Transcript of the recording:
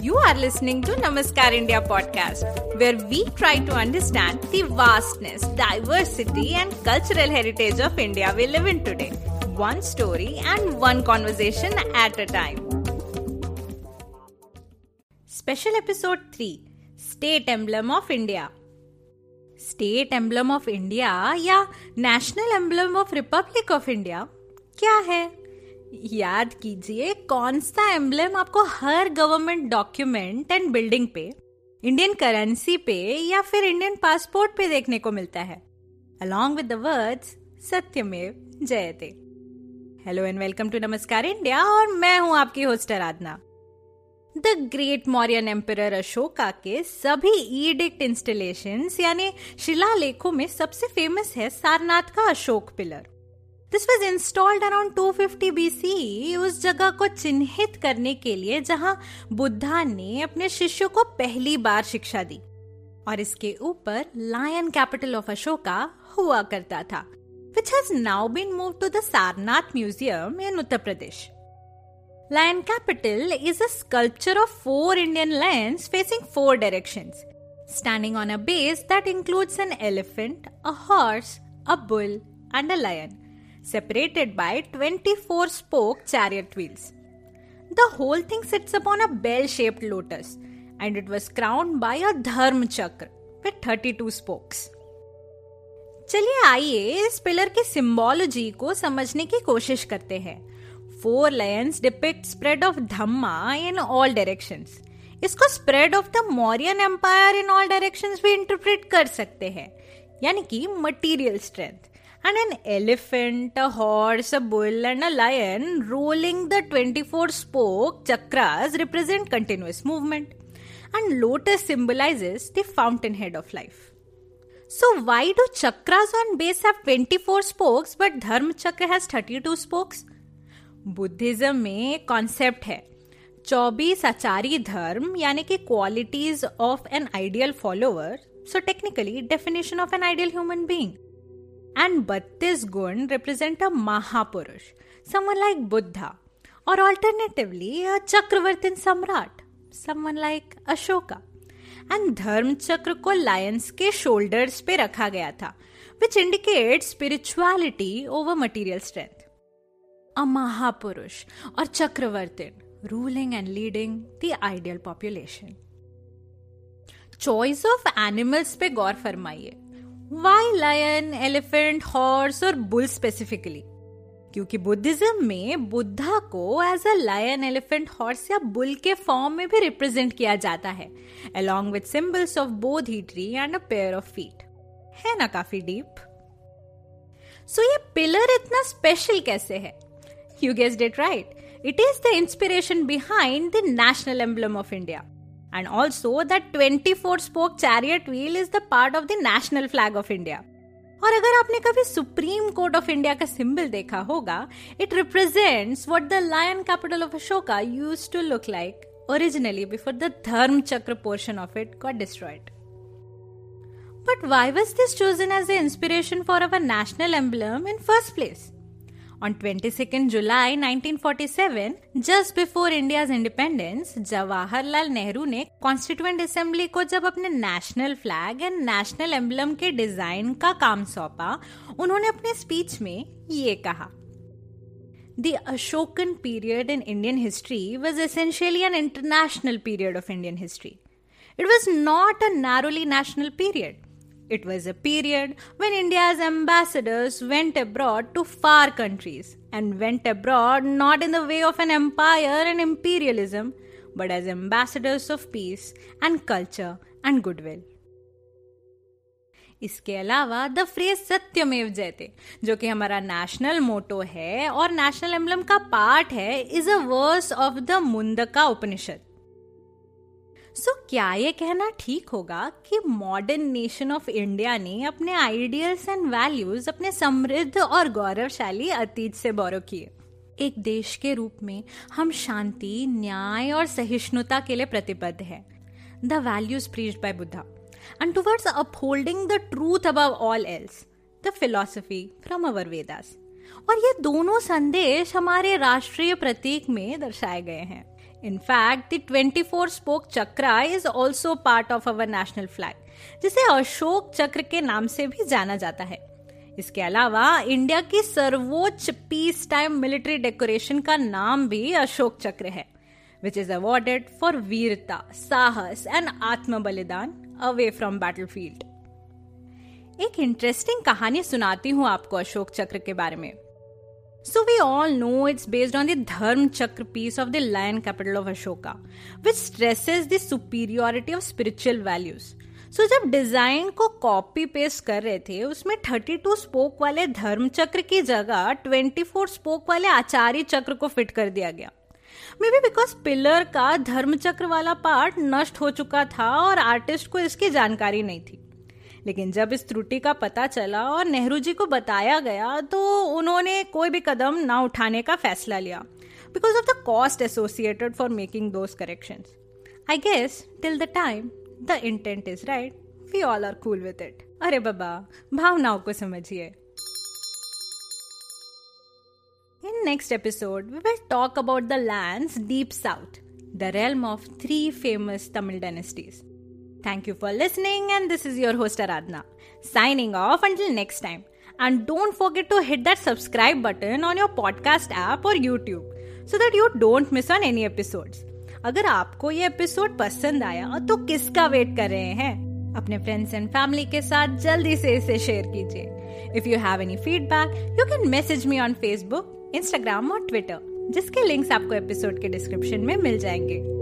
You are listening to Namaskar India podcast, where we try to understand the vastness, diversity, and cultural heritage of India we live in today. One story and one conversation at a time. Special Episode 3 State Emblem of India. State emblem of India या national emblem of republic of India क्या है याद कीजिए, कौन सा emblem आपको हर government document and building पे, इंडियन करेंसी पे या फिर इंडियन पासपोर्ट पे देखने को मिलता है? अलॉन्ग विद द वर्ड्स सत्यमेव जयते। Hello and welcome to Namaskar India और मैं हूँ आपकी host Aradhana the great Mauryan emperor Ashoka के सभी ईडिक्ट इंस्टॉलेशन यानी शिलालेखों में सबसे फ़ेमस है सारनाथ का Ashok pillar. This was installed around 250 fifty B उस जगह को चिन्हित करने के लिए जहाँ बुद्धा ने अपने शिष्य को पहली बार शिक्षा दी। और इसके ऊपर लायन कैपिटल ऑफ़ अशोका हुआ करता था which has now been move to the Sarnath museum in Uttar Pradesh lion capital is a sculpture of four Indian lions facing four direction standing on a base that includes an elephant a horse a bull and a lion separated by 24 spoke chariot wheels. The whole thing sits upon a bell shaped lotus, and it was crowned by a dharma chakra with 32 spokes. चलिए आइए इस pillar की symbology को समझने की कोशिश करते हैं four lions depict spread of Dhamma in all directions इसको spread of the Mauryan empire in all directions भी इंटरप्रेट कर सकते हैं यानी कि material strength and an elephant, a horse, a bull, and a lion rolling the 24 spoke chakras represent continuous movement. And lotus symbolizes the fountainhead of life. So, why do chakras on base have 24 spokes but Dharma chakra has 32 spokes? Buddhism में एक concept है चौबीस आचारी धर्म यानी कि qualities of an ideal follower so technically definition of an ideal human being And Battis Gun represent a Mahapurush, someone like Buddha, or alternatively a Chakravartin Samrat, someone like Ashoka. And Dharma Chakra को Lions के shoulders पे रखा गया था which indicate spirituality over material strength a mahapurush और chakravartin ruling and leading the ideal population choice of animals पे गौर फरमाइए वाई लायन एलिफेंट हॉर्स और बुल स्पेसिफिकली क्योंकि बुद्धिज्म में बुद्धा को as a lion elephant horse या बुल के फॉर्म में भी रिप्रेजेंट किया जाता है along with symbols of Bodhi tree and a pair of feet है ना काफ़ी डीप सो so, ये पिलर इतना स्पेशल कैसे है? You guess it right it is the inspiration behind the national emblem of India and also that 24 spoke chariot wheel is the part of the national flag of India. और अगर आपने कभी supreme court of India का symbol देखा होगा it represents what the lion capital of Ashoka use to look like originally before the Dharm Chakra portion of it got destroyed. But why was this chosen as the inspiration for our national emblem in first place? On 22nd July 1947, just before India's independence, Jawaharlal Nehru ने constituent assembly को जब अपने national flag and national emblem के design का काम सौंपा उन्होंने अपने स्पीच में ये कहा The Ashokan period in Indian history was essentially an international period of Indian history. It was not a narrowly national period. It was a period when India's ambassadors went abroad to far countries and went abroad not in the way of an empire and imperialism, but as ambassadors of peace and culture and goodwill. इसके अलावा the phrase सत्यमेव जयते जो कि हमारा national motto है और national emblem का पार्ट है is a verse of the Mundaka Upanishad so so, क्या ये कहना ठीक होगा कि मॉडर्न नेशन ऑफ़ इंडिया ने अपने आइडियल्स एंड वैल्यूज़ अपने समृद्ध और गौरवशाली अतीत से बोरो किए? एक देश के रूप में हम शांति न्याय और सहिष्णुता के लिए प्रतिबद्ध है। The values preached by Buddha and towards upholding the truth above all else the philosophy from our Vedas और ये दोनों संदेश हमारे राष्ट्रीय प्रतीक में दर्शाए गए हैं। In fact the 24 spoke chakra is also part of our national flag जिसे अशोक चक्र के नाम से भी जाना जाता है। इसके अलावा इंडिया की सर्वोच्च पीस टाइम मिलिट्री डेकोरेशन का नाम भी अशोक चक्र है विच इज़ अवॉर्डेड फॉर वीरता, साहस एंड आत्म बलिदान अवे फ्रॉम बैटल फ़ील्ड एक इंटरेस्टिंग कहानी सुनाती हूँ आपको अशोक चक्र के बारे में। So we all know it's based on the Dharm Chakra piece of the lion capital of Ashoka, which stresses the superiority of spiritual values. So so, जब डिज़ाइन को कॉपी पेस्ट कर रहे थे उसमें 32 स्पोक वाले धर्म चक्र की जगह 24 स्पोक वाले आचार्य चक्र को फिट कर दिया गया मे बी बिकॉज़ पिलर का धर्म चक्र वाला पार्ट नष्ट हो चुका था और आर्टिस्ट को इसकी जानकारी नहीं थी लेकिन जब इस त्रुटि का पता चला और नेहरू जी को बताया गया तो उन्होंने कोई भी कदम ना उठाने का फैसला लिया। Because of the cost associated for making those correction I guess till the time the intent is right we all are cool with it अरे बाबा भावनाओं को समझिए। In next episode, we will talk about the lands deep south, the realm of three famous Tamil dynasties. Thank you for listening, and this is your host Aradna. Signing off until next time. And don't forget to hit that subscribe button on your podcast app or YouTube so that you don't miss on any episodes. अगर आपको ये episode पसंद आया तो किसका wait कर रहे हैं अपने फ्रेंड्स एंड फैमिली के साथ जल्दी से इसे शेयर कीजिए if you have any feedback you can message me on Facebook Instagram और ट्विटर जिसके लिंक्स आपको एपिसोड के डिस्क्रिप्शन में मिल जाएँगे